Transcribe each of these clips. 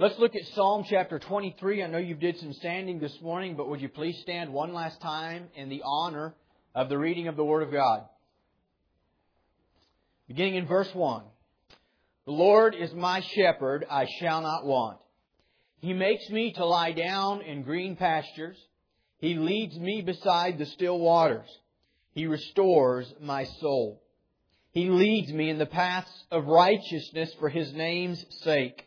Let's look at Psalm chapter 23. I know you did some standing this morning, but would you please stand one last time in the honor of the reading of the Word of God? Beginning in verse 1. The Lord is my shepherd, I shall not want. He makes me to lie down in green pastures. He leads me beside the still waters. He restores my soul. He leads me in the paths of righteousness for His name's sake.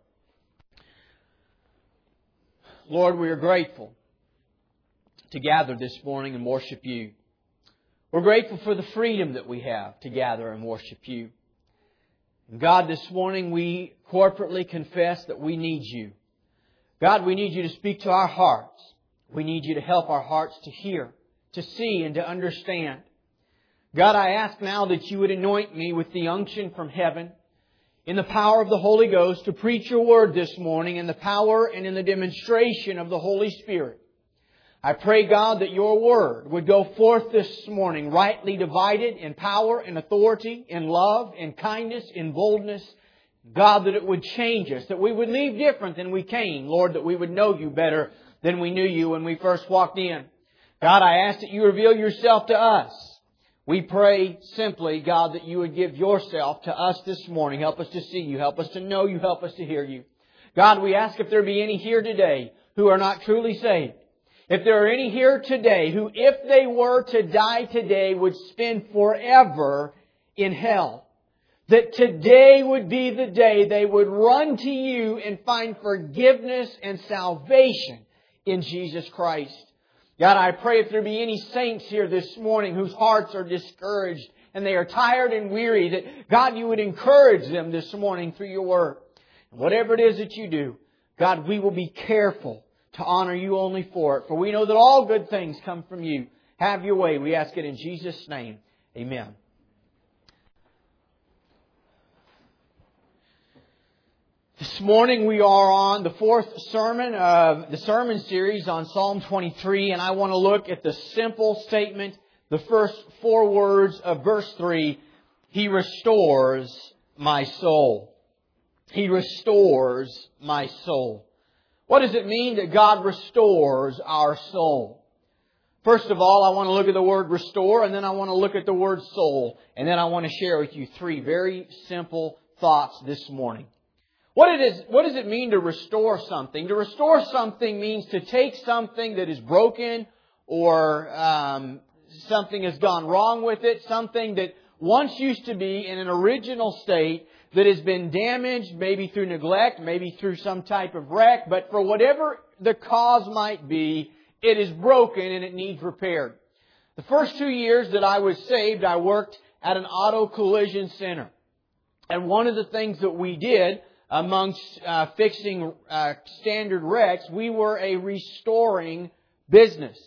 Lord, we are grateful to gather this morning and worship you. We're grateful for the freedom that we have to gather and worship you. God, this morning we corporately confess that we need you. God, we need you to speak to our hearts. We need you to help our hearts to hear, to see, and to understand. God, I ask now that you would anoint me with the unction from heaven in the power of the Holy Ghost to preach your word this morning in the power and in the demonstration of the Holy Spirit. I pray, God, that your word would go forth this morning rightly divided in power and authority, in love, in kindness, in boldness. God, that it would change us, that we would leave different than we came. Lord, that we would know you better than we knew you when we first walked in. God, I ask that you reveal yourself to us. We pray simply, God, that you would give yourself to us this morning. Help us to see you. Help us to know you. Help us to hear you. God, we ask if there be any here today who are not truly saved. If there are any here today who, if they were to die today, would spend forever in hell, that today would be the day they would run to you and find forgiveness and salvation in Jesus Christ. God, I pray if there be any saints here this morning whose hearts are discouraged and they are tired and weary, that God, you would encourage them this morning through your word. Whatever it is that you do, God, we will be careful to honor you only for it. For we know that all good things come from you. Have your way. We ask it in Jesus' name. Amen. This morning we are on the fourth sermon of the sermon series on Psalm 23 and I want to look at the simple statement, the first four words of verse 3. He restores my soul. He restores my soul. What does it mean that God restores our soul? First of all, I want to look at the word restore, and then I want to look at the word soul, and then I want to share with you three very simple thoughts this morning. What, it is, what does it mean to restore something? To restore something means to take something that is broken or um, something has gone wrong with it, something that once used to be in an original state, that has been damaged, maybe through neglect, maybe through some type of wreck, but for whatever the cause might be, it is broken and it needs repaired. The first two years that I was saved, I worked at an auto collision center. And one of the things that we did amongst uh, fixing uh, standard wrecks, we were a restoring business.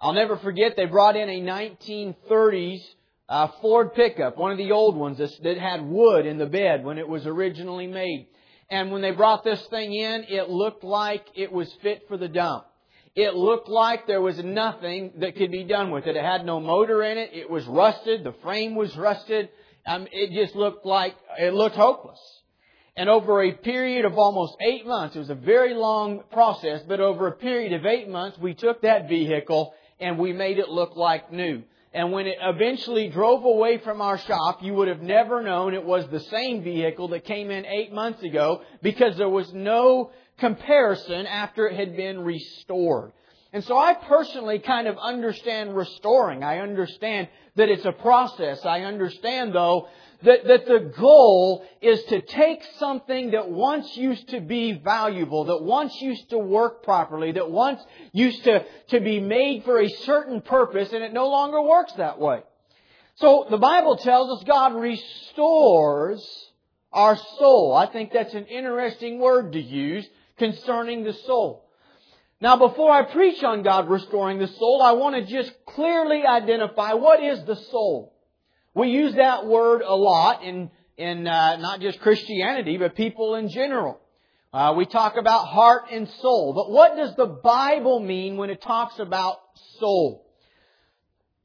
I'll never forget, they brought in a 1930s uh, Ford pickup, one of the old ones that had wood in the bed when it was originally made. And when they brought this thing in, it looked like it was fit for the dump. It looked like there was nothing that could be done with it. It had no motor in it. It was rusted. The frame was rusted. Um, it just looked like, it looked hopeless. And over a period of almost eight months, it was a very long process, but over a period of eight months, we took that vehicle and we made it look like new. And when it eventually drove away from our shop, you would have never known it was the same vehicle that came in eight months ago because there was no comparison after it had been restored. And so I personally kind of understand restoring. I understand that it's a process. I understand though that, that the goal is to take something that once used to be valuable, that once used to work properly, that once used to, to be made for a certain purpose, and it no longer works that way. So the Bible tells us God restores our soul. I think that's an interesting word to use concerning the soul. Now before I preach on God restoring the soul, I want to just clearly identify what is the soul. We use that word a lot in, in uh, not just Christianity, but people in general. Uh, we talk about heart and soul. But what does the Bible mean when it talks about soul?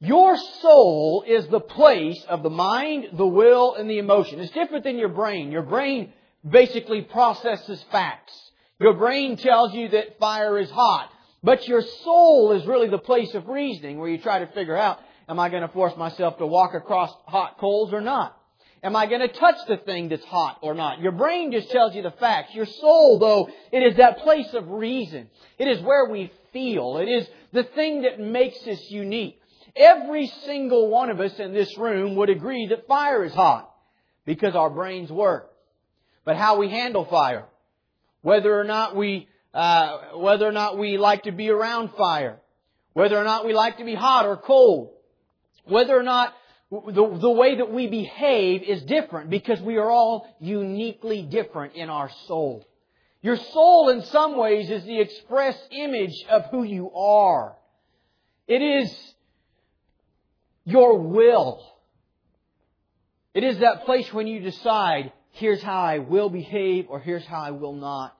Your soul is the place of the mind, the will, and the emotion. It's different than your brain. Your brain basically processes facts. Your brain tells you that fire is hot. But your soul is really the place of reasoning where you try to figure out, am I going to force myself to walk across hot coals or not? Am I going to touch the thing that's hot or not? Your brain just tells you the facts. Your soul, though, it is that place of reason. It is where we feel. It is the thing that makes us unique. Every single one of us in this room would agree that fire is hot because our brains work. But how we handle fire, whether or not we uh, whether or not we like to be around fire, whether or not we like to be hot or cold, whether or not the, the way that we behave is different because we are all uniquely different in our soul. Your soul in some ways is the express image of who you are. It is your will. It is that place when you decide, here's how I will behave or here's how I will not.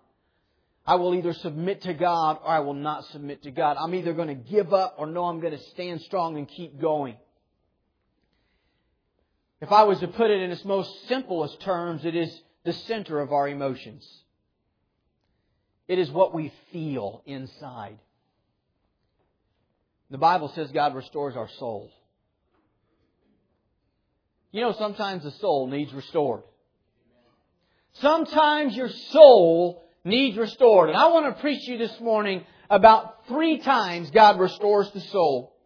I will either submit to God or I will not submit to God. I'm either going to give up or no, I'm going to stand strong and keep going. If I was to put it in its most simplest terms, it is the center of our emotions. It is what we feel inside. The Bible says God restores our soul. You know, sometimes the soul needs restored. Sometimes your soul needs restored. And I want to preach you this morning about three times God restores the soul.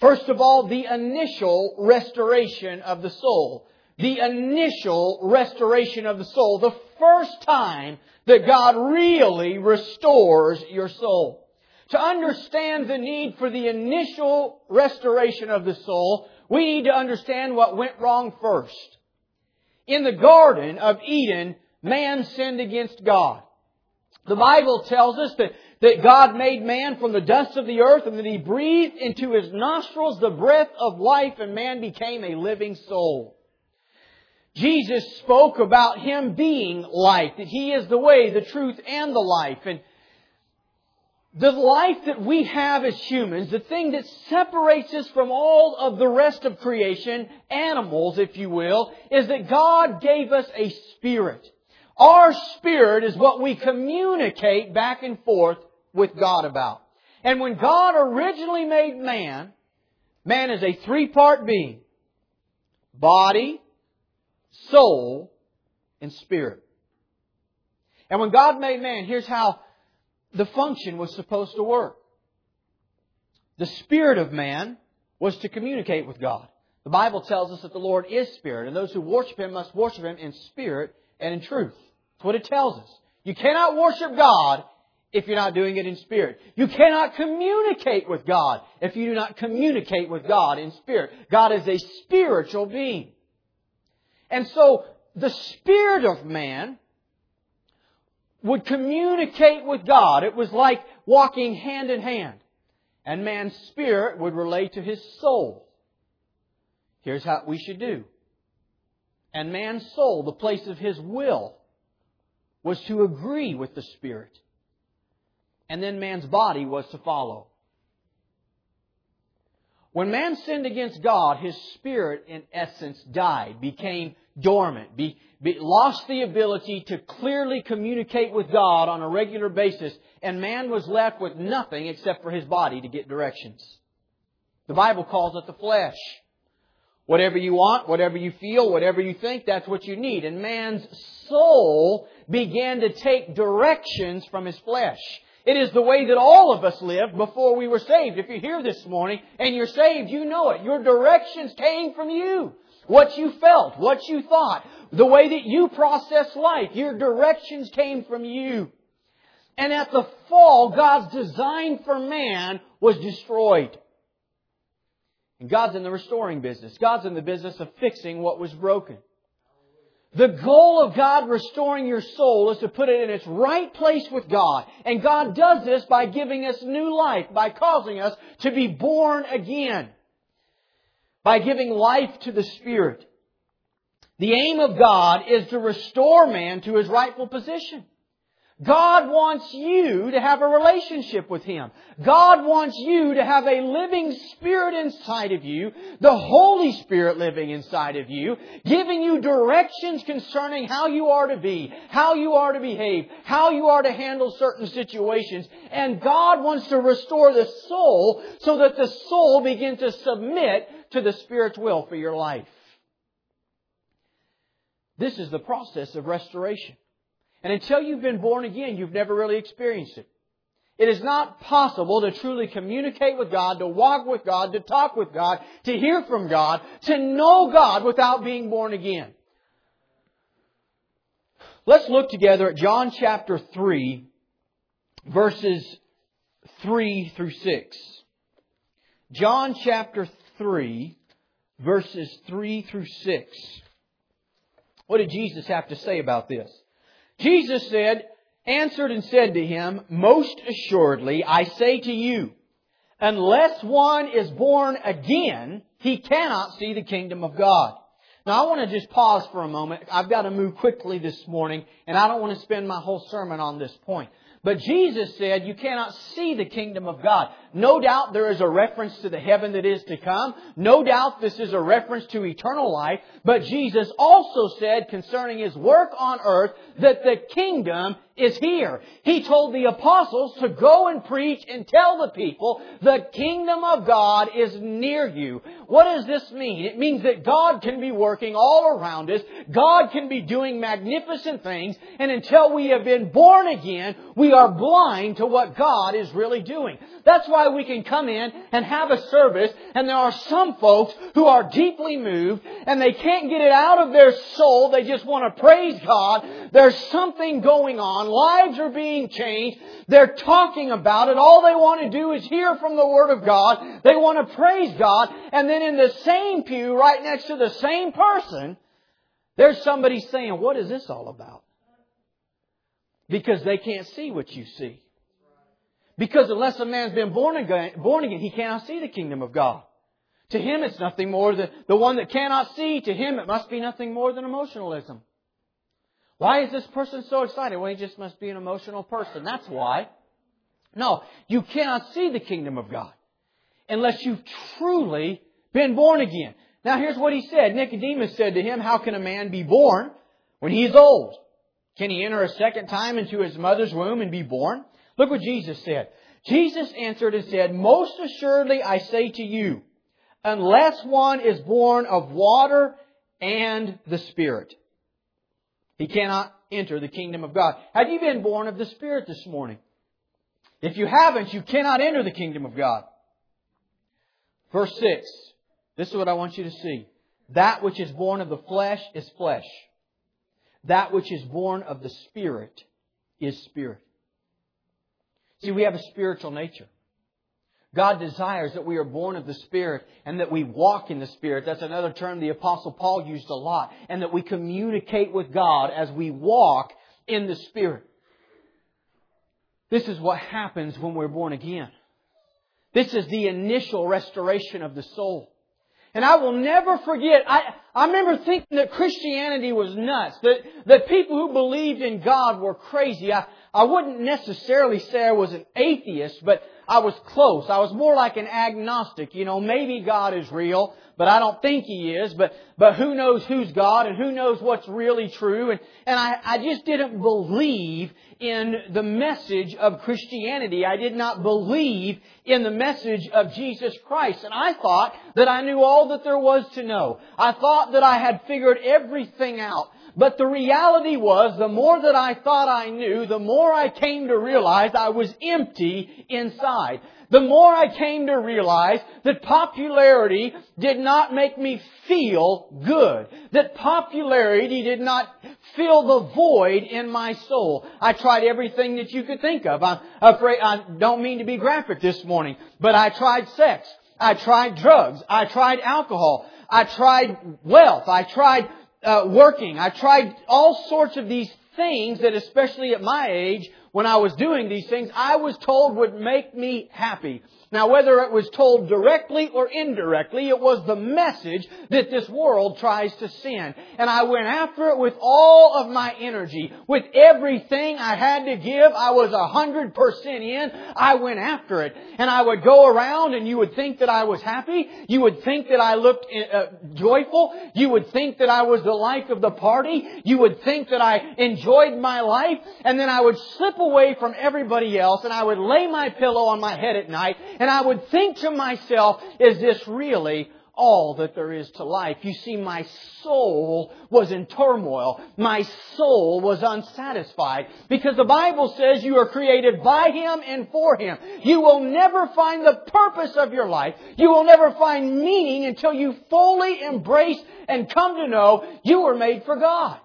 First of all, the initial restoration of the soul. The initial restoration of the soul. The first time that God really restores your soul. To understand the need for the initial restoration of the soul, we need to understand what went wrong first. In the Garden of Eden, man sinned against God. The Bible tells us that, that God made man from the dust of the earth and that He breathed into his nostrils the breath of life and man became a living soul. Jesus spoke about Him being life, that He is the way, the truth, and the life. And the life that we have as humans, the thing that separates us from all of the rest of creation, animals, if you will, is that God gave us a spirit. Our spirit is what we communicate back and forth with God about. And when God originally made man, man is a three-part being. Body, soul, and spirit. And when God made man, here's how the function was supposed to work. The spirit of man was to communicate with God. The Bible tells us that the Lord is spirit, and those who worship Him must worship Him in spirit and in truth. That's what it tells us. You cannot worship God if you're not doing it in spirit. You cannot communicate with God if you do not communicate with God in spirit. God is a spiritual being. And so, the spirit of man would communicate with God. It was like walking hand in hand. And man's spirit would relate to his soul. Here's how we should do. And man's soul, the place of his will, was to agree with the spirit. And then man's body was to follow. When man sinned against God, his spirit, in essence, died, became dormant, be, be, lost the ability to clearly communicate with God on a regular basis, and man was left with nothing except for his body to get directions. The Bible calls it the flesh. Whatever you want, whatever you feel, whatever you think, that's what you need. And man's soul began to take directions from his flesh. It is the way that all of us lived before we were saved. If you're here this morning and you're saved, you know it. Your directions came from you. What you felt, what you thought, the way that you process life, your directions came from you. And at the fall, God's design for man was destroyed. And God's in the restoring business. God's in the business of fixing what was broken. The goal of God restoring your soul is to put it in its right place with God. And God does this by giving us new life, by causing us to be born again, by giving life to the Spirit. The aim of God is to restore man to his rightful position. God wants you to have a relationship with Him. God wants you to have a living Spirit inside of you, the Holy Spirit living inside of you, giving you directions concerning how you are to be, how you are to behave, how you are to handle certain situations. And God wants to restore the soul so that the soul begins to submit to the Spirit's will for your life. This is the process of restoration. And until you've been born again, you've never really experienced it. It is not possible to truly communicate with God, to walk with God, to talk with God, to hear from God, to know God without being born again. Let's look together at John chapter 3, verses 3 through 6. John chapter 3, verses 3 through 6. What did Jesus have to say about this? Jesus said, answered and said to him, Most assuredly, I say to you, unless one is born again, he cannot see the kingdom of God. Now I want to just pause for a moment. I've got to move quickly this morning, and I don't want to spend my whole sermon on this point. But Jesus said you cannot see the kingdom of God. No doubt there is a reference to the heaven that is to come. No doubt this is a reference to eternal life. But Jesus also said concerning His work on earth that the kingdom is here. He told the apostles to go and preach and tell the people the kingdom of God is near you. What does this mean? It means that God can be working all around us. God can be doing magnificent things. And until we have been born again, we are blind to what God is really doing. That's why we can come in and have a service and there are some folks who are deeply moved and they can't get it out of their soul. They just want to praise God. There's something going on. Lives are being changed. They're talking about it. All they want to do is hear from the Word of God. They want to praise God. And then in the same pew, right next to the same person, there's somebody saying, what is this all about? Because they can't see what you see. Because unless a man's been born again, born again, he cannot see the kingdom of God. To him, it's nothing more than the one that cannot see. To him, it must be nothing more than emotionalism. Why is this person so excited? Well, he just must be an emotional person. That's why. No, you cannot see the kingdom of God unless you've truly been born again. Now, here's what he said. Nicodemus said to him, How can a man be born when he is old? Can he enter a second time into his mother's womb and be born? Look what Jesus said. Jesus answered and said, Most assuredly I say to you, unless one is born of water and the Spirit, he cannot enter the kingdom of God. Have you been born of the Spirit this morning? If you haven't, you cannot enter the kingdom of God. Verse 6. This is what I want you to see. That which is born of the flesh is flesh. That which is born of the Spirit is spirit. See, we have a spiritual nature. God desires that we are born of the Spirit and that we walk in the Spirit. That's another term the Apostle Paul used a lot. And that we communicate with God as we walk in the Spirit. This is what happens when we're born again. This is the initial restoration of the soul. And I will never forget, I, I remember thinking that Christianity was nuts, that, that people who believed in God were crazy. I, I wouldn't necessarily say I was an atheist, but I was close. I was more like an agnostic. You know, maybe God is real, but I don't think He is. But, but who knows who's God and who knows what's really true? And, and I, I just didn't believe in the message of Christianity. I did not believe in the message of Jesus Christ. And I thought that I knew all that there was to know. I thought that I had figured everything out. But the reality was, the more that I thought I knew, the more I came to realize I was empty inside. The more I came to realize that popularity did not make me feel good. That popularity did not fill the void in my soul. I tried everything that you could think of. I'm afraid, I don't mean to be graphic this morning, but I tried sex. I tried drugs. I tried alcohol. I tried wealth. I tried uh, working. I tried all sorts of these things that, especially at my age, when I was doing these things, I was told would make me happy. Now, whether it was told directly or indirectly, it was the message that this world tries to send. And I went after it with all of my energy. With everything I had to give, I was a hundred percent in. I went after it. And I would go around and you would think that I was happy. You would think that I looked uh, joyful. You would think that I was the life of the party. You would think that I enjoyed my life. And then I would slip away from everybody else and I would lay my pillow on my head at night and I would think to myself, is this really all that there is to life. You see, my soul was in turmoil. My soul was unsatisfied. Because the Bible says you are created by Him and for Him. You will never find the purpose of your life. You will never find meaning until you fully embrace and come to know you were made for God.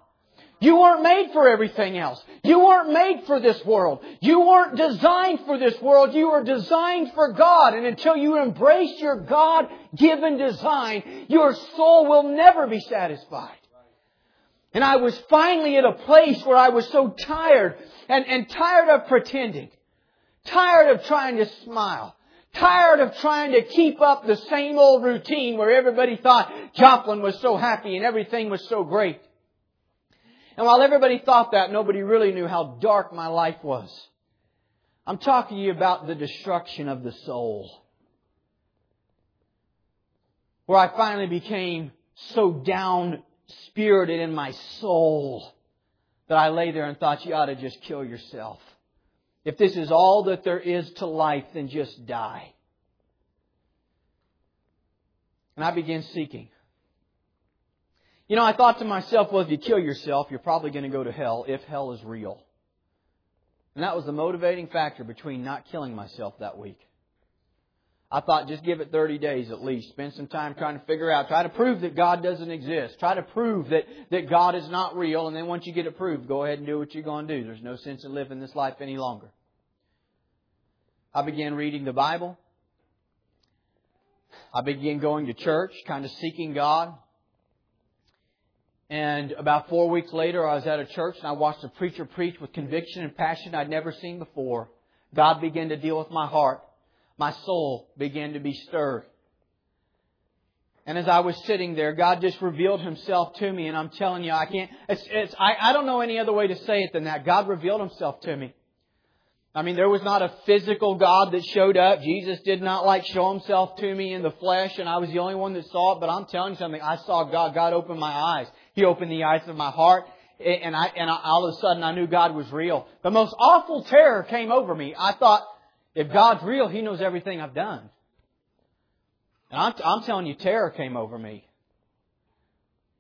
You weren't made for everything else. You weren't made for this world. You weren't designed for this world. You were designed for God. And until you embrace your God-given design, your soul will never be satisfied. And I was finally at a place where I was so tired and, and tired of pretending. Tired of trying to smile. Tired of trying to keep up the same old routine where everybody thought Joplin was so happy and everything was so great. And while everybody thought that, nobody really knew how dark my life was. I'm talking to you about the destruction of the soul. Where I finally became so down spirited in my soul that I lay there and thought you ought to just kill yourself. If this is all that there is to life, then just die. And I began seeking. You know, I thought to myself, well, if you kill yourself, you're probably going to go to hell if hell is real. And that was the motivating factor between not killing myself that week. I thought just give it 30 days at least. Spend some time trying to figure out, try to prove that God doesn't exist. Try to prove that, that God is not real. And then once you get it proved, go ahead and do what you're going to do. There's no sense in living this life any longer. I began reading the Bible. I began going to church, kind of seeking God. And about four weeks later, I was at a church and I watched a preacher preach with conviction and passion I'd never seen before. God began to deal with my heart. My soul began to be stirred. And as I was sitting there, God just revealed Himself to me, and I'm telling you, I can't, it's, it's, I, I don't know any other way to say it than that. God revealed Himself to me. I mean, there was not a physical God that showed up. Jesus did not like show Himself to me in the flesh, and I was the only one that saw it, but I'm telling you something, I saw God. God opened my eyes. He opened the eyes of my heart. And I, and all of a sudden I knew God was real. The most awful terror came over me. I thought, if God's real, He knows everything I've done. And I'm, I'm telling you, terror came over me.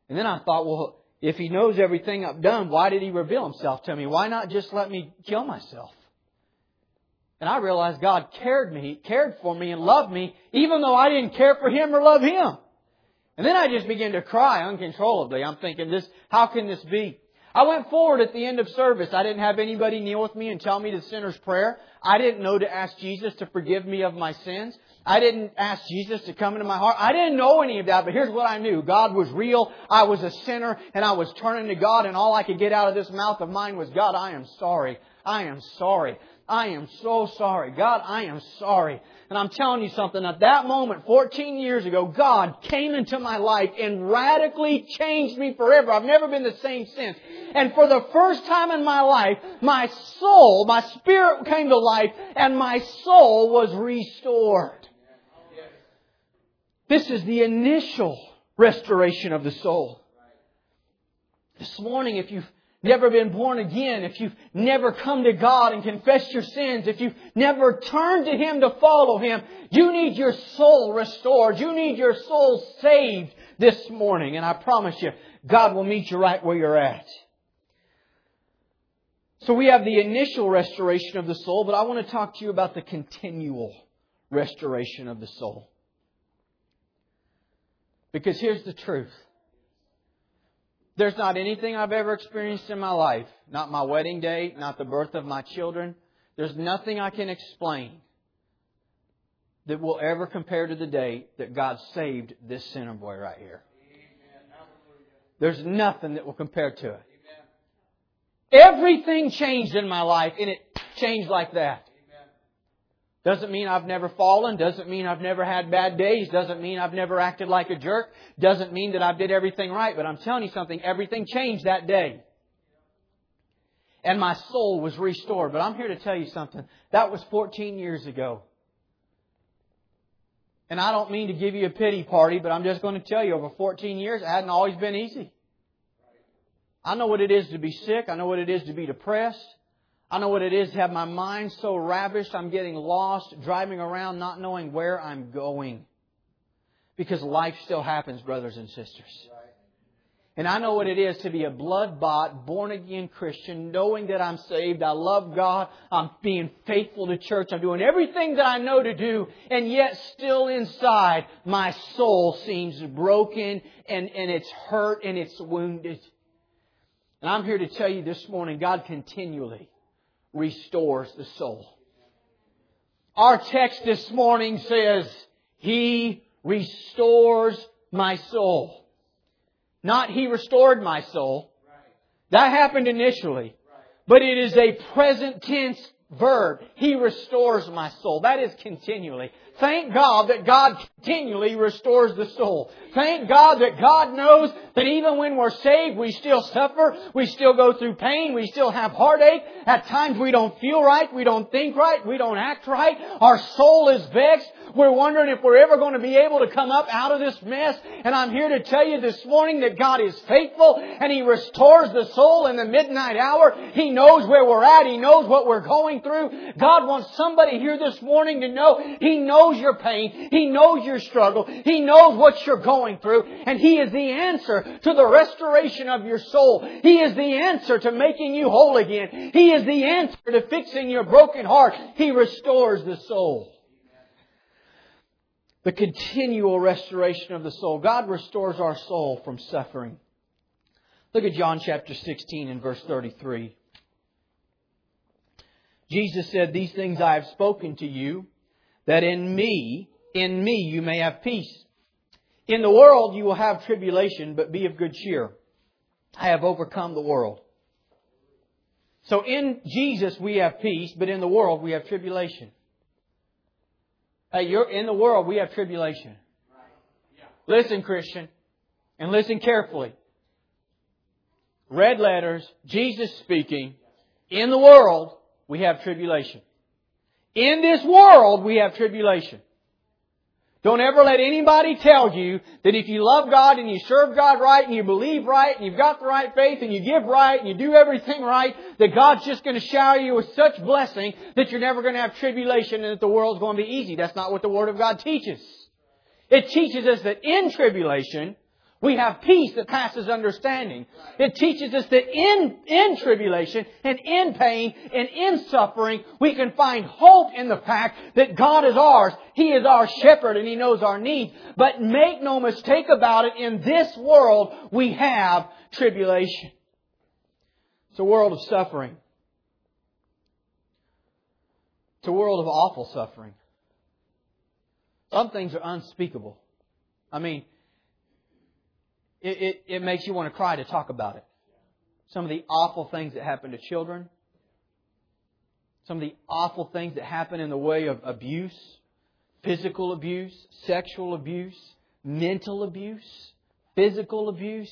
And then I thought, well, if He knows everything I've done, why did He reveal Himself to me? Why not just let me kill myself? And I realized God cared me, cared for me and loved me, even though I didn't care for Him or love Him. And then I just began to cry uncontrollably. I'm thinking, this, how can this be? I went forward at the end of service. I didn't have anybody kneel with me and tell me the sinner's prayer. I didn't know to ask Jesus to forgive me of my sins. I didn't ask Jesus to come into my heart. I didn't know any of that, but here's what I knew. God was real. I was a sinner and I was turning to God and all I could get out of this mouth of mine was, God, I am sorry. I am sorry. I am so sorry. God, I am sorry. And I'm telling you something, at that moment, 14 years ago, God came into my life and radically changed me forever. I've never been the same since. And for the first time in my life, my soul, my spirit came to life and my soul was restored. This is the initial restoration of the soul. This morning, if you've never been born again, if you've never come to God and confessed your sins, if you've never turned to Him to follow Him, you need your soul restored. You need your soul saved this morning. And I promise you, God will meet you right where you're at. So we have the initial restoration of the soul, but I want to talk to you about the continual restoration of the soul. Because here's the truth. There's not anything I've ever experienced in my life, not my wedding day, not the birth of my children. There's nothing I can explain that will ever compare to the day that God saved this sinner boy right here. There's nothing that will compare to it. Everything changed in my life, and it changed like that. Doesn't mean I've never fallen. Doesn't mean I've never had bad days. Doesn't mean I've never acted like a jerk. Doesn't mean that I've did everything right. But I'm telling you something, everything changed that day. And my soul was restored. But I'm here to tell you something. That was 14 years ago. And I don't mean to give you a pity party, but I'm just going to tell you over 14 years, it hadn't always been easy. I know what it is to be sick. I know what it is to be depressed. I know what it is to have my mind so ravished I'm getting lost, driving around not knowing where I'm going. Because life still happens, brothers and sisters. And I know what it is to be a blood bought, born again Christian, knowing that I'm saved, I love God, I'm being faithful to church, I'm doing everything that I know to do, and yet still inside, my soul seems broken and, and it's hurt and it's wounded. And I'm here to tell you this morning, God continually restores the soul. Our text this morning says, He restores my soul. Not He restored my soul. That happened initially. But it is a present tense verb. He restores my soul. That is continually. Thank God that God continually restores the soul. Thank God that God knows that even when we're saved, we still suffer, we still go through pain, we still have heartache. At times we don't feel right, we don't think right, we don't act right. Our soul is vexed. We're wondering if we're ever going to be able to come up out of this mess. And I'm here to tell you this morning that God is faithful and He restores the soul in the midnight hour. He knows where we're at. He knows what we're going through. God wants somebody here this morning to know He knows your pain. He knows your struggle. He knows what you're going through. And He is the answer to the restoration of your soul. He is the answer to making you whole again. He is the answer to fixing your broken heart. He restores the soul the continual restoration of the soul. God restores our soul from suffering. Look at John chapter 16 and verse 33. Jesus said, These things I have spoken to you, that in me, in me you may have peace. In the world you will have tribulation, but be of good cheer. I have overcome the world. So in Jesus we have peace, but in the world we have tribulation. Hey, you're in the world, we have tribulation. Listen, Christian, and listen carefully. Red letters, Jesus speaking. In the world, we have tribulation. In this world, we have tribulation. Don't ever let anybody tell you that if you love God and you serve God right and you believe right and you've got the right faith and you give right and you do everything right, that God's just going to shower you with such blessing that you're never going to have tribulation and that the world's going to be easy. That's not what the Word of God teaches. It teaches us that in tribulation, we have peace that passes understanding. It teaches us that in, in tribulation and in pain and in suffering, we can find hope in the fact that God is ours. He is our shepherd and He knows our needs. But make no mistake about it, in this world, we have tribulation. It's a world of suffering. It's a world of awful suffering. Some things are unspeakable. I mean, it, it, it makes you want to cry to talk about it. Some of the awful things that happen to children, some of the awful things that happen in the way of abuse, physical abuse, sexual abuse, mental abuse, physical abuse.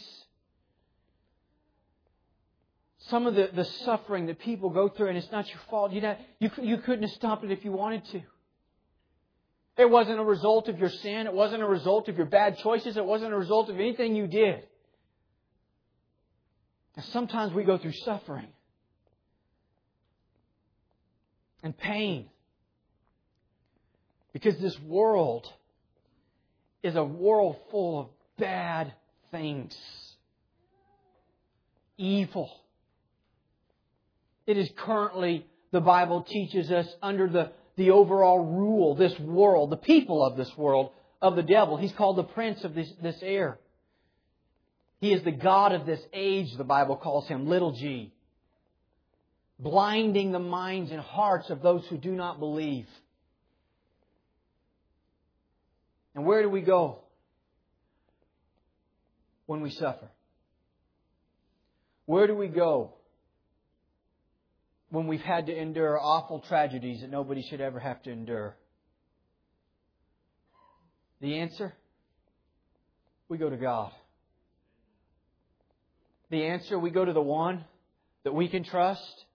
Some of the, the suffering that people go through, and it's not your fault. You, know, you, you couldn't have stopped it if you wanted to. It wasn't a result of your sin. It wasn't a result of your bad choices. It wasn't a result of anything you did. Sometimes we go through suffering and pain because this world is a world full of bad things, evil. It is currently, the Bible teaches us, under the the overall rule, this world, the people of this world, of the devil. He's called the prince of this, this air. He is the God of this age, the Bible calls him, little g. Blinding the minds and hearts of those who do not believe. And where do we go when we suffer? Where do we go when we've had to endure awful tragedies that nobody should ever have to endure? The answer? We go to God. The answer, we go to the one that we can trust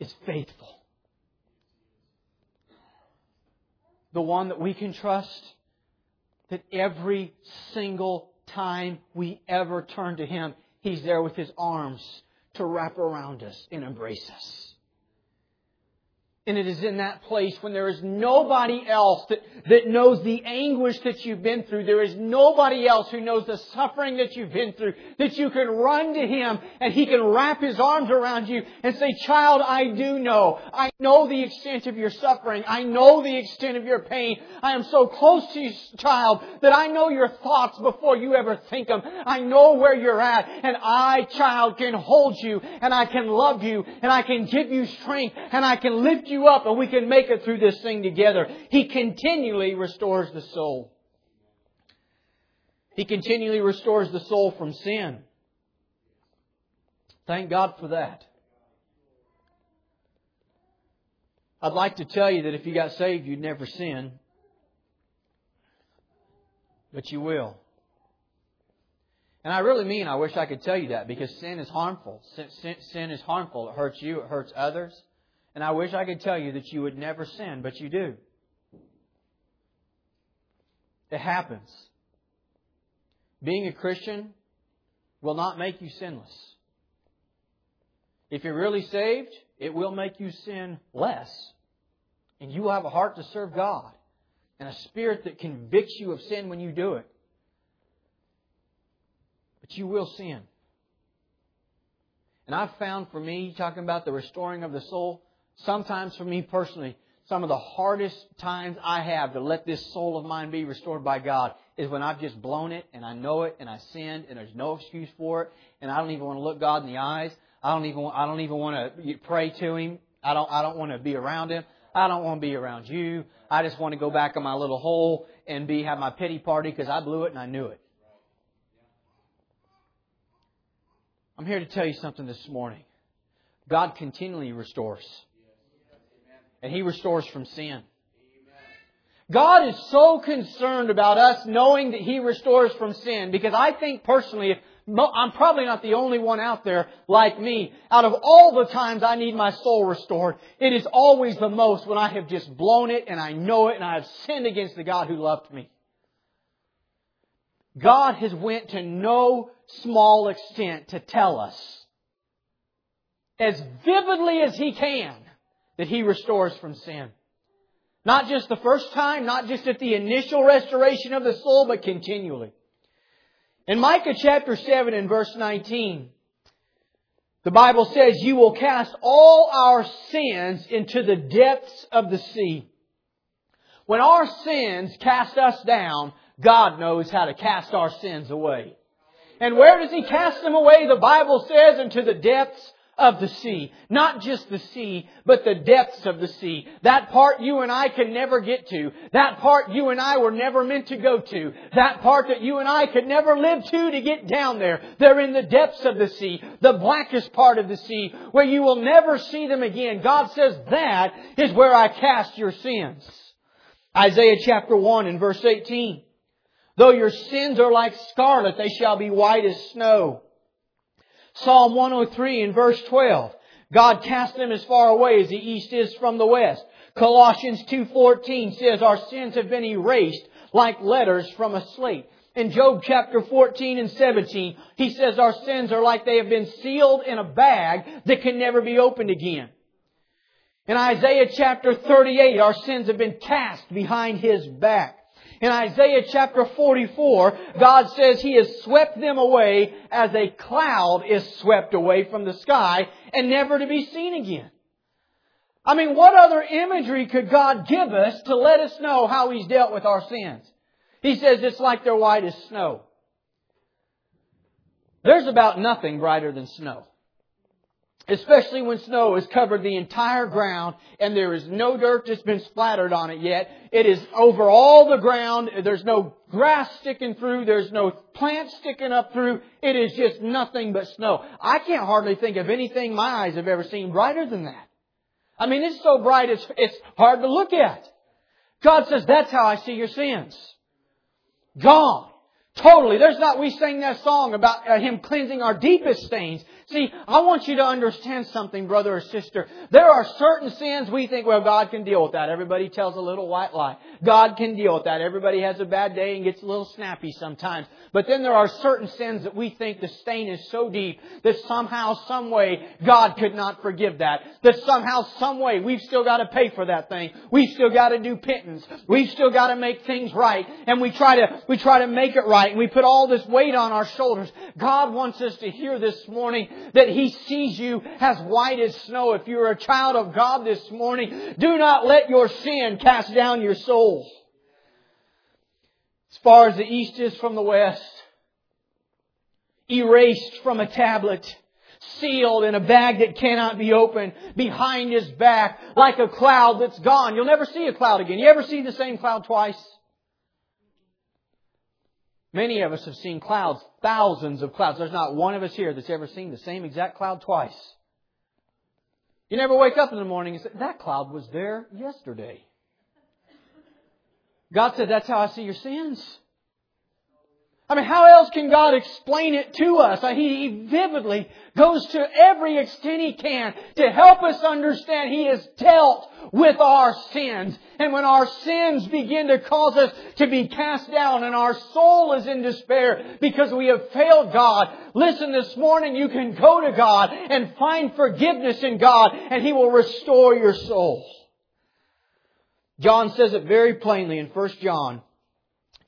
is faithful. The one that we can trust that every single time we ever turn to Him, He's there with His arms to wrap around us and embrace us. And it is in that place when there is nobody else that, that knows the anguish that you've been through. There is nobody else who knows the suffering that you've been through that you can run to Him and He can wrap His arms around you and say, child, I do know. I know the extent of your suffering. I know the extent of your pain. I am so close to you, child, that I know your thoughts before you ever think them. I know where you're at and I, child, can hold you and I can love you and I can give you strength and I can lift you you up and we can make it through this thing together. He continually restores the soul. He continually restores the soul from sin. Thank God for that. I'd like to tell you that if you got saved, you'd never sin. But you will. And I really mean I wish I could tell you that because sin is harmful. Sin, sin, sin, is harmful. It hurts you, it hurts others. And I wish I could tell you that you would never sin, but you do. It happens. Being a Christian will not make you sinless. If you're really saved, it will make you sin less. And you will have a heart to serve God and a spirit that convicts you of sin when you do it. But you will sin. And I've found for me, talking about the restoring of the soul, Sometimes for me personally, some of the hardest times I have to let this soul of mine be restored by God is when I've just blown it and I know it and I sinned and there's no excuse for it and I don't even want to look God in the eyes. I don't even I don't even want to pray to Him. I don't I don't want to be around Him. I don't want to be around you. I just want to go back in my little hole and be have my pity party because I blew it and I knew it. I'm here to tell you something this morning. God continually restores and He restores from sin. God is so concerned about us knowing that He restores from sin because I think personally, if I'm probably not the only one out there like me. Out of all the times I need my soul restored, it is always the most when I have just blown it and I know it and I have sinned against the God who loved me. God has went to no small extent to tell us as vividly as He can that He restores from sin. Not just the first time, not just at the initial restoration of the soul, but continually. In Micah chapter 7 and verse 19, the Bible says, You will cast all our sins into the depths of the sea. When our sins cast us down, God knows how to cast our sins away. And where does He cast them away? The Bible says, into the depths of the sea. Not just the sea, but the depths of the sea. That part you and I can never get to. That part you and I were never meant to go to. That part that you and I could never live to to get down there. They're in the depths of the sea. The blackest part of the sea, where you will never see them again. God says that is where I cast your sins. Isaiah chapter 1 and verse 18. Though your sins are like scarlet, they shall be white as snow. Psalm 103 in verse 12. God cast them as far away as the east is from the west. Colossians 2.14 says our sins have been erased like letters from a slate. In Job chapter 14 and 17, he says our sins are like they have been sealed in a bag that can never be opened again. In Isaiah chapter 38, our sins have been cast behind his back. In Isaiah chapter 44, God says He has swept them away as a cloud is swept away from the sky and never to be seen again. I mean, what other imagery could God give us to let us know how He's dealt with our sins? He says it's like they're white as snow. There's about nothing brighter than snow. Especially when snow has covered the entire ground and there is no dirt that's been splattered on it yet. It is over all the ground. There's no grass sticking through. There's no plants sticking up through. It is just nothing but snow. I can't hardly think of anything my eyes have ever seen brighter than that. I mean, it's so bright it's, it's hard to look at. God says, that's how I see your sins. Gone. Totally. There's not, we sang that song about uh, Him cleansing our deepest stains. See, I want you to understand something, brother or sister. There are certain sins we think, well, God can deal with that. Everybody tells a little white lie. God can deal with that. Everybody has a bad day and gets a little snappy sometimes. But then there are certain sins that we think the stain is so deep that somehow, some way, God could not forgive that. That somehow, some way, we've still got to pay for that thing. We've still got to do penance. We've still got to make things right. And we try to, we try to make it right. And we put all this weight on our shoulders. God wants us to hear this morning that He sees you as white as snow. If you're a child of God this morning, do not let your sin cast down your soul. As far as the east is from the west, erased from a tablet, sealed in a bag that cannot be opened, behind his back, like a cloud that's gone. You'll never see a cloud again. You ever see the same cloud twice? Many of us have seen clouds, thousands of clouds. There's not one of us here that's ever seen the same exact cloud twice. You never wake up in the morning and say, that cloud was there yesterday. God said, that's how I see your sins. I mean, how else can God explain it to us? Uh, he vividly goes to every extent He can to help us understand He has dealt with our sins. And when our sins begin to cause us to be cast down and our soul is in despair because we have failed God, listen, this morning you can go to God and find forgiveness in God and He will restore your soul. John says it very plainly in 1 John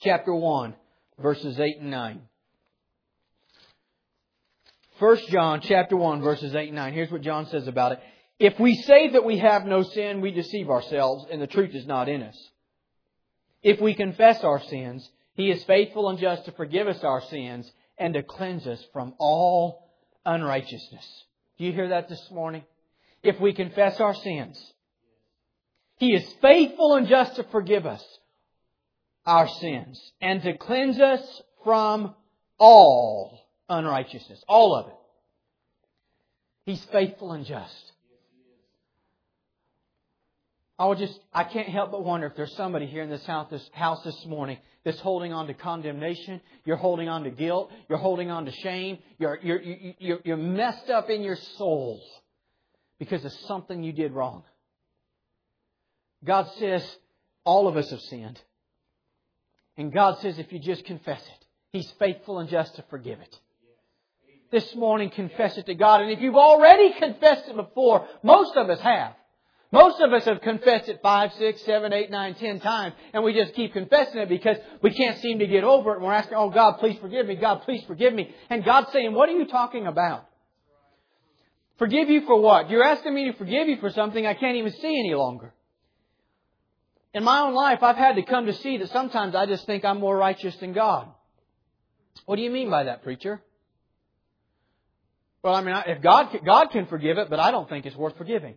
chapter 1 verses 8 and 9. 1 John chapter 1 verses 8 and 9. Here's what John says about it. If we say that we have no sin, we deceive ourselves and the truth is not in us. If we confess our sins, He is faithful and just to forgive us our sins and to cleanse us from all unrighteousness. Do you hear that this morning? If we confess our sins, He is faithful and just to forgive us our sins and to cleanse us from all unrighteousness. All of it. He's faithful and just. I would just, I can't help but wonder if there's somebody here in this house, this house this morning that's holding on to condemnation. You're holding on to guilt. You're holding on to shame. You're, you're, you're, you're messed up in your soul because of something you did wrong. God says all of us have sinned. And God says if you just confess it, He's faithful and just to forgive it. This morning, confess it to God. And if you've already confessed it before, most of us have. Most of us have confessed it five, six, seven, eight, nine, ten times, and we just keep confessing it because we can't seem to get over it. And we're asking, oh God, please forgive me. God, please forgive me. And God's saying, what are you talking about? Forgive you for what? You're asking me to forgive you for something I can't even see any longer. In my own life, I've had to come to see that sometimes I just think I'm more righteous than God. What do you mean by that, preacher? Well, I mean, if God, God can forgive it, but I don't think it's worth forgiving.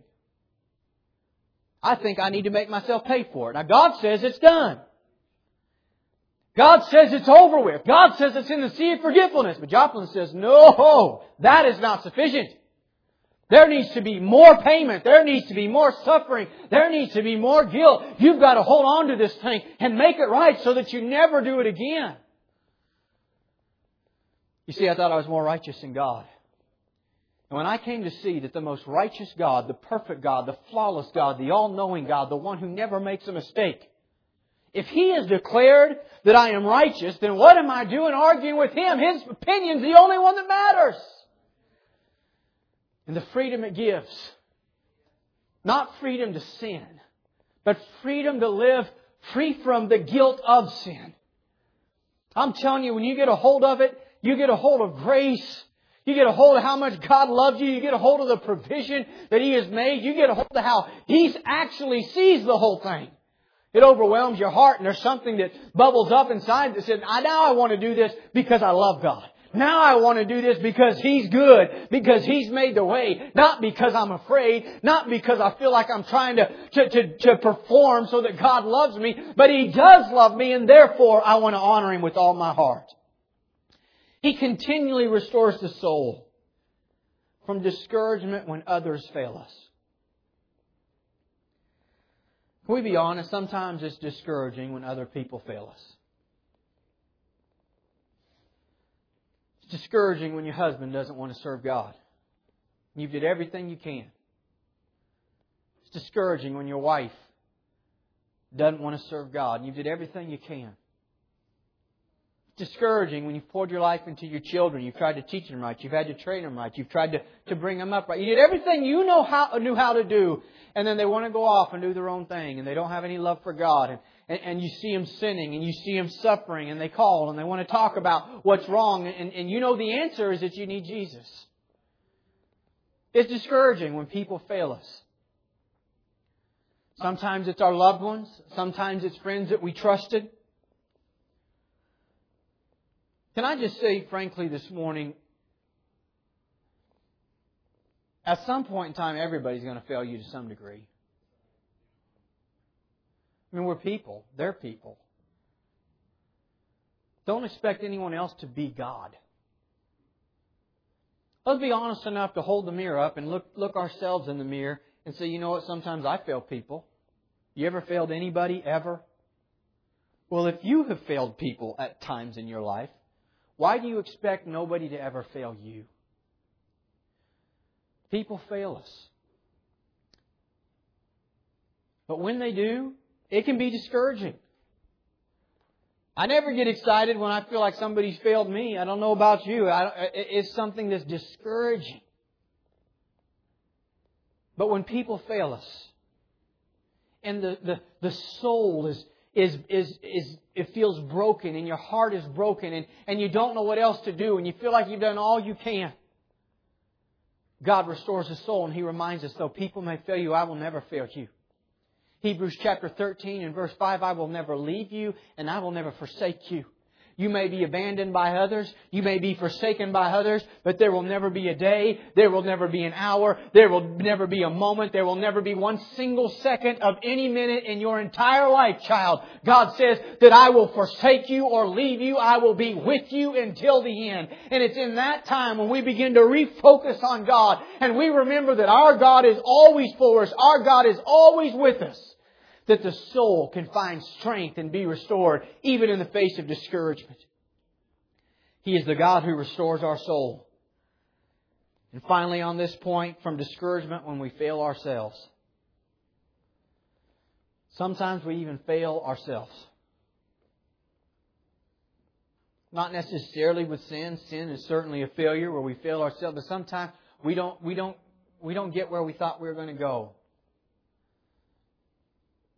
I think I need to make myself pay for it. Now, God says it's done. God says it's over with. God says it's in the sea of forgetfulness. But Joplin says, no, that is not sufficient. There needs to be more payment. There needs to be more suffering. There needs to be more guilt. You've got to hold on to this thing and make it right so that you never do it again. You see, I thought I was more righteous than God. And when I came to see that the most righteous God, the perfect God, the flawless God, the all-knowing God, the one who never makes a mistake, if He has declared that I am righteous, then what am I doing arguing with Him? His opinion's the only one that matters and the freedom it gives. Not freedom to sin, but freedom to live free from the guilt of sin. I'm telling you, when you get a hold of it, you get a hold of grace. You get a hold of how much God loves you. You get a hold of the provision that He has made. You get a hold of how He actually sees the whole thing. It overwhelms your heart and there's something that bubbles up inside that says, I now I want to do this because I love God. Now I want to do this because He's good, because He's made the way, not because I'm afraid, not because I feel like I'm trying to, to, to, to perform so that God loves me, but He does love me and therefore I want to honor Him with all my heart. He continually restores the soul from discouragement when others fail us. Can we be honest? Sometimes it's discouraging when other people fail us. It's discouraging when your husband doesn't want to serve God. You did everything you can. It's discouraging when your wife doesn't want to serve God and you did everything you can discouraging when you've poured your life into your children. You've tried to teach them right. You've had to train them right. You've tried to, to bring them up right. You did everything you know how, knew how to do, and then they want to go off and do their own thing, and they don't have any love for God. And, and, and you see them sinning, and you see them suffering, and they call, and they want to talk about what's wrong, and, and you know the answer is that you need Jesus. It's discouraging when people fail us. Sometimes it's our loved ones. Sometimes it's friends that we trusted. Can I just say, frankly, this morning, at some point in time, everybody's going to fail you to some degree. I mean, we're people. They're people. Don't expect anyone else to be God. Let's be honest enough to hold the mirror up and look, look ourselves in the mirror and say, you know what, sometimes I fail people. You ever failed anybody, ever? Well, if you have failed people at times in your life, why do you expect nobody to ever fail you? People fail us. But when they do, it can be discouraging. I never get excited when I feel like somebody's failed me. I don't know about you. it's something that's discouraging. But when people fail us, and the, the, the soul is, is, is, is, it feels broken and your heart is broken and, and you don't know what else to do and you feel like you've done all you can. God restores the soul and He reminds us, though people may fail you, I will never fail you. Hebrews chapter 13 and verse 5, I will never leave you and I will never forsake you. You may be abandoned by others. You may be forsaken by others, but there will never be a day. There will never be an hour. There will never be a moment. There will never be one single second of any minute in your entire life, child. God says that I will forsake you or leave you. I will be with you until the end. And it's in that time when we begin to refocus on God and we remember that our God is always for us. Our God is always with us that the soul can find strength and be restored even in the face of discouragement. He is the God who restores our soul. And finally, on this point, from discouragement when we fail ourselves. Sometimes we even fail ourselves. Not necessarily with sin. Sin is certainly a failure where we fail ourselves, but sometimes we don't, we don't, we don't get where we thought we were going to go.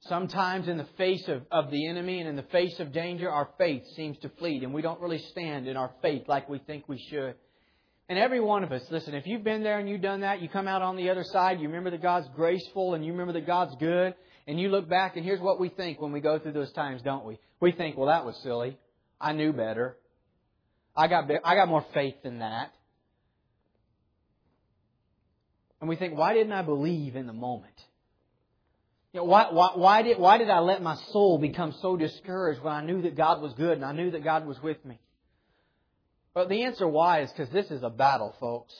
Sometimes in the face of, of the enemy and in the face of danger, our faith seems to flee and we don't really stand in our faith like we think we should. And every one of us, listen, if you've been there and you've done that, you come out on the other side, you remember that God's graceful and you remember that God's good, and you look back and here's what we think when we go through those times, don't we? We think, well, that was silly. I knew better. I got, I got more faith than that. And we think, why didn't I believe in the moment? You know, why, why, why, did, why did I let my soul become so discouraged when I knew that God was good and I knew that God was with me? But the answer why is because this is a battle, folks.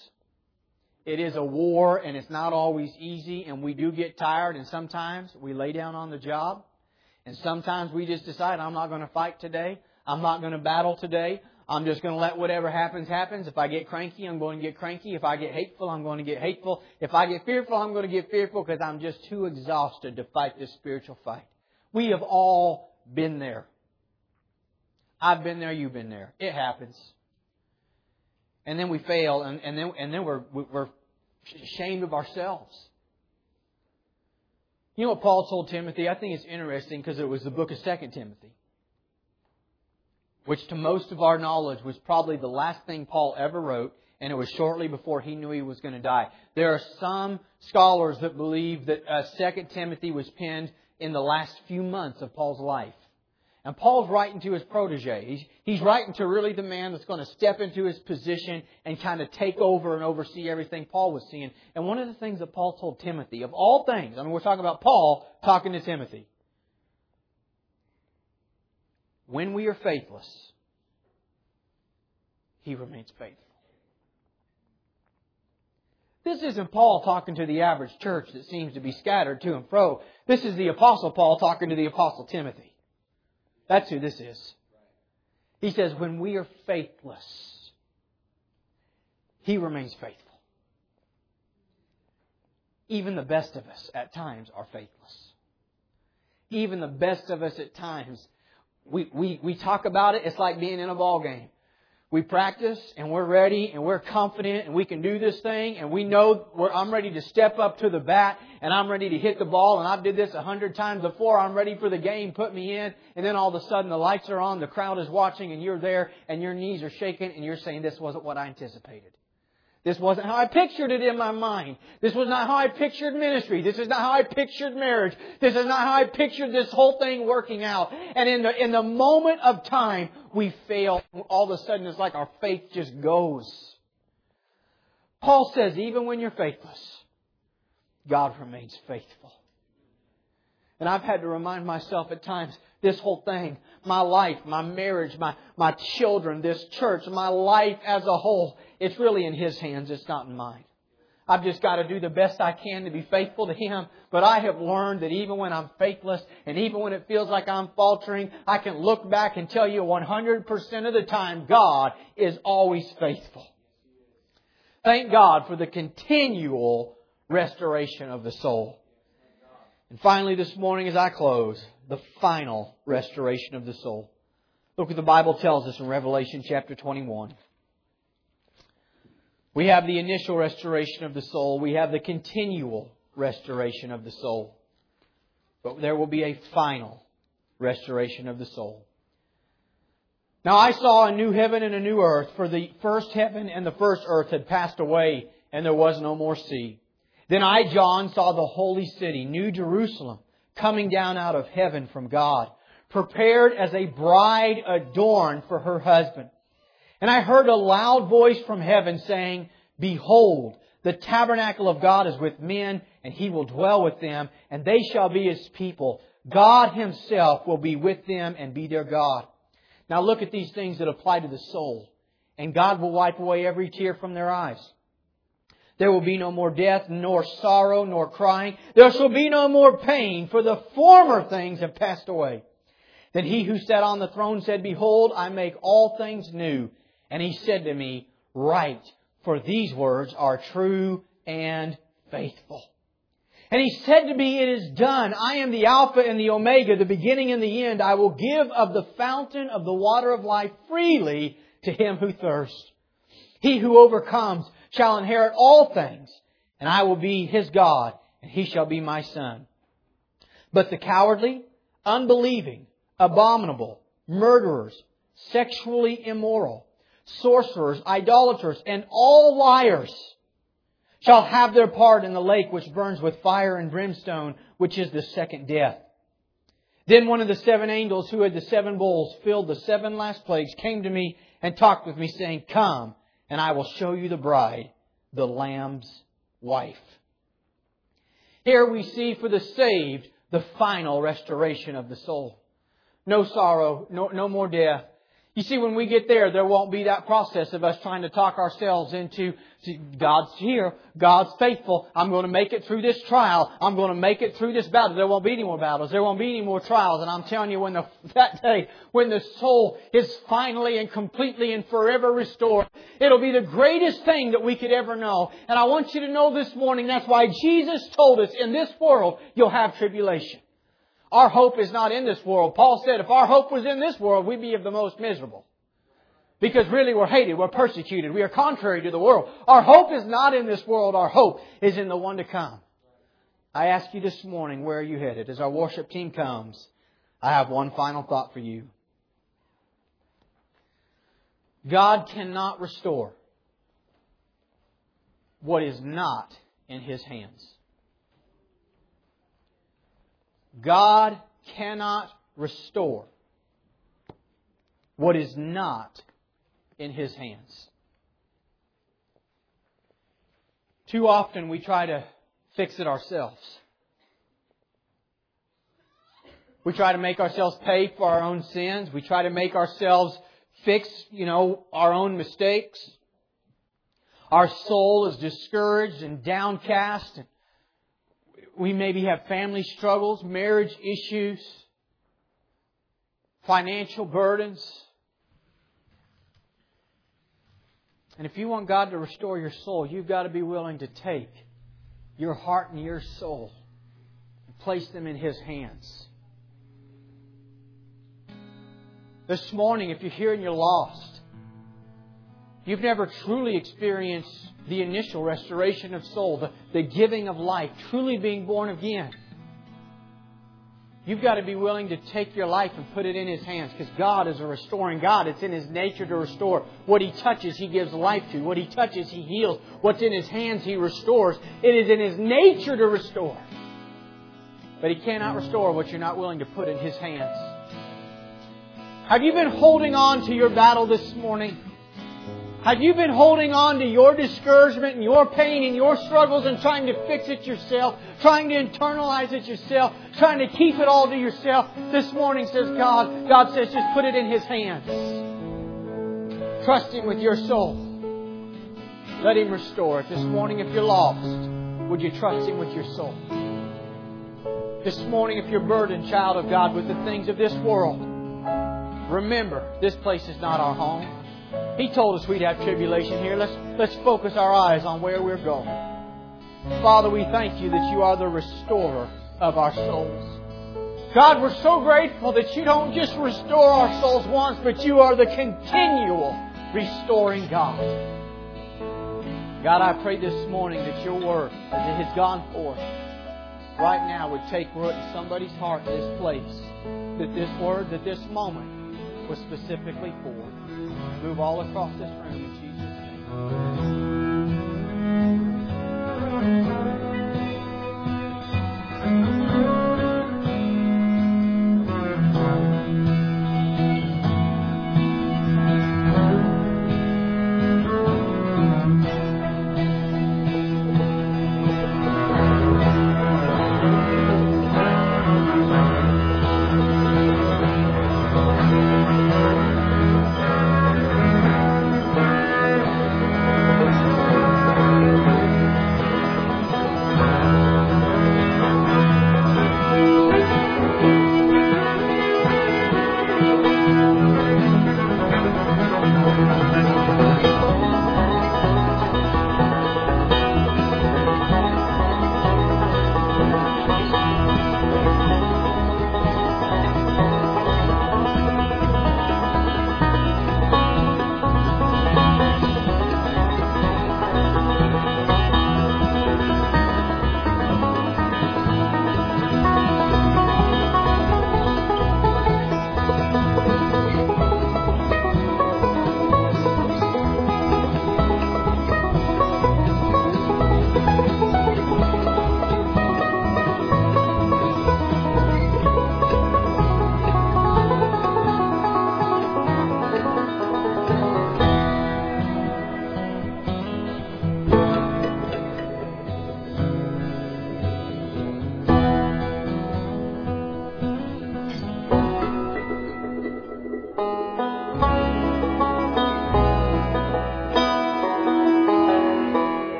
It is a war and it's not always easy and we do get tired and sometimes we lay down on the job and sometimes we just decide I'm not going to fight today. I'm not going to battle today. I'm just going to let whatever happens, happens. If I get cranky, I'm going to get cranky. If I get hateful, I'm going to get hateful. If I get fearful, I'm going to get fearful because I'm just too exhausted to fight this spiritual fight. We have all been there. I've been there, you've been there. It happens. And then we fail, and, and then, and then we're, we're ashamed of ourselves. You know what Paul told Timothy? I think it's interesting because it was the book of Second Timothy which to most of our knowledge was probably the last thing Paul ever wrote, and it was shortly before he knew he was going to die. There are some scholars that believe that uh, 2 Timothy was penned in the last few months of Paul's life. And Paul's writing to his protege. He's, he's writing to really the man that's going to step into his position and kind of take over and oversee everything Paul was seeing. And one of the things that Paul told Timothy, of all things, I mean, we're talking about Paul talking to Timothy. When we are faithless, he remains faithful. This isn't Paul talking to the average church that seems to be scattered to and fro. This is the Apostle Paul talking to the Apostle Timothy. That's who this is. He says, when we are faithless, He remains faithful. Even the best of us at times are faithless. Even the best of us at times, we, we, we talk about it, it's like being in a ball game we practice and we're ready and we're confident and we can do this thing and we know I'm ready to step up to the bat and I'm ready to hit the ball and I've did this a hundred times before. I'm ready for the game. Put me in. And then all of a sudden the lights are on, the crowd is watching and you're there and your knees are shaking and you're saying this wasn't what I anticipated. This wasn't how I pictured it in my mind. This was not how I pictured ministry. This is not how I pictured marriage. This is not how I pictured this whole thing working out. And in the, in the moment of time, we fail. All of a sudden, it's like our faith just goes. Paul says, even when you're faithless, God remains faithful. And I've had to remind myself at times, this whole thing, my life, my marriage, my, my children, this church, my life as a whole, it's really in His hands. It's not in mine. I've just got to do the best I can to be faithful to Him. But I have learned that even when I'm faithless and even when it feels like I'm faltering, I can look back and tell you 100% of the time God is always faithful. Thank God for the continual restoration of the soul. And finally this morning as I close, the final restoration of the soul. Look what the Bible tells us in Revelation chapter 21. We have the initial restoration of the soul. We have the continual restoration of the soul. But there will be a final restoration of the soul. Now I saw a new heaven and a new earth, for the first heaven and the first earth had passed away, and there was no more sea. Then I, John, saw the holy city, New Jerusalem, coming down out of heaven from God, prepared as a bride adorned for her husband. And I heard a loud voice from heaven saying, Behold, the tabernacle of God is with men, and he will dwell with them, and they shall be his people. God himself will be with them and be their God. Now look at these things that apply to the soul. And God will wipe away every tear from their eyes. There will be no more death, nor sorrow, nor crying. There shall be no more pain, for the former things have passed away. Then he who sat on the throne said, Behold, I make all things new. And he said to me, Write, for these words are true and faithful. And he said to me, It is done. I am the Alpha and the Omega, the beginning and the end. I will give of the fountain of the water of life freely to him who thirsts. He who overcomes shall inherit all things, and I will be his God, and he shall be my son. But the cowardly, unbelieving, abominable, murderers, sexually immoral, sorcerers, idolaters, and all liars shall have their part in the lake which burns with fire and brimstone, which is the second death. Then one of the seven angels who had the seven bowls filled the seven last plagues came to me and talked with me saying, Come, and I will show you the bride, the Lamb's wife. Here we see for the saved the final restoration of the soul. No sorrow, no, no more death, you see, when we get there, there won't be that process of us trying to talk ourselves into God's here, God's faithful. I'm going to make it through this trial. I'm going to make it through this battle. There won't be any more battles. There won't be any more trials. And I'm telling you, when the, that day, when the soul is finally and completely and forever restored, it'll be the greatest thing that we could ever know. And I want you to know this morning, that's why Jesus told us, in this world, you'll have tribulation. Our hope is not in this world. Paul said if our hope was in this world, we'd be of the most miserable. Because really we're hated, we're persecuted, we are contrary to the world. Our hope is not in this world, our hope is in the one to come. I ask you this morning, where are you headed? As our worship team comes, I have one final thought for you. God cannot restore what is not in His hands. God cannot restore what is not in His hands. Too often we try to fix it ourselves. We try to make ourselves pay for our own sins. We try to make ourselves fix, you know, our own mistakes. Our soul is discouraged and downcast. We maybe have family struggles, marriage issues, financial burdens. And if you want God to restore your soul, you've got to be willing to take your heart and your soul and place them in His hands. This morning, if you're here and you're lost, you've never truly experienced the initial restoration of soul, the, the giving of life, truly being born again. You've got to be willing to take your life and put it in His hands because God is a restoring God. It's in His nature to restore. What He touches, He gives life to. What He touches, He heals. What's in His hands, He restores. It is in His nature to restore. But He cannot restore what you're not willing to put in His hands. Have you been holding on to your battle this morning? Have you been holding on to your discouragement and your pain and your struggles and trying to fix it yourself, trying to internalize it yourself, trying to keep it all to yourself? This morning says God, God says just put it in His hands. Trust Him with your soul. Let Him restore it. This morning, if you're lost, would you trust Him with your soul? This morning, if you're burdened, child of God, with the things of this world, remember, this place is not our home. He told us we'd have tribulation here. Let's, let's focus our eyes on where we're going. Father, we thank you that you are the restorer of our souls. God, we're so grateful that you don't just restore our souls once, but you are the continual restoring God. God, I pray this morning that your word, as it has gone forth, right now would take root in somebody's heart in this place. That this word, that this moment was specifically for move all across this room in Jesus' name.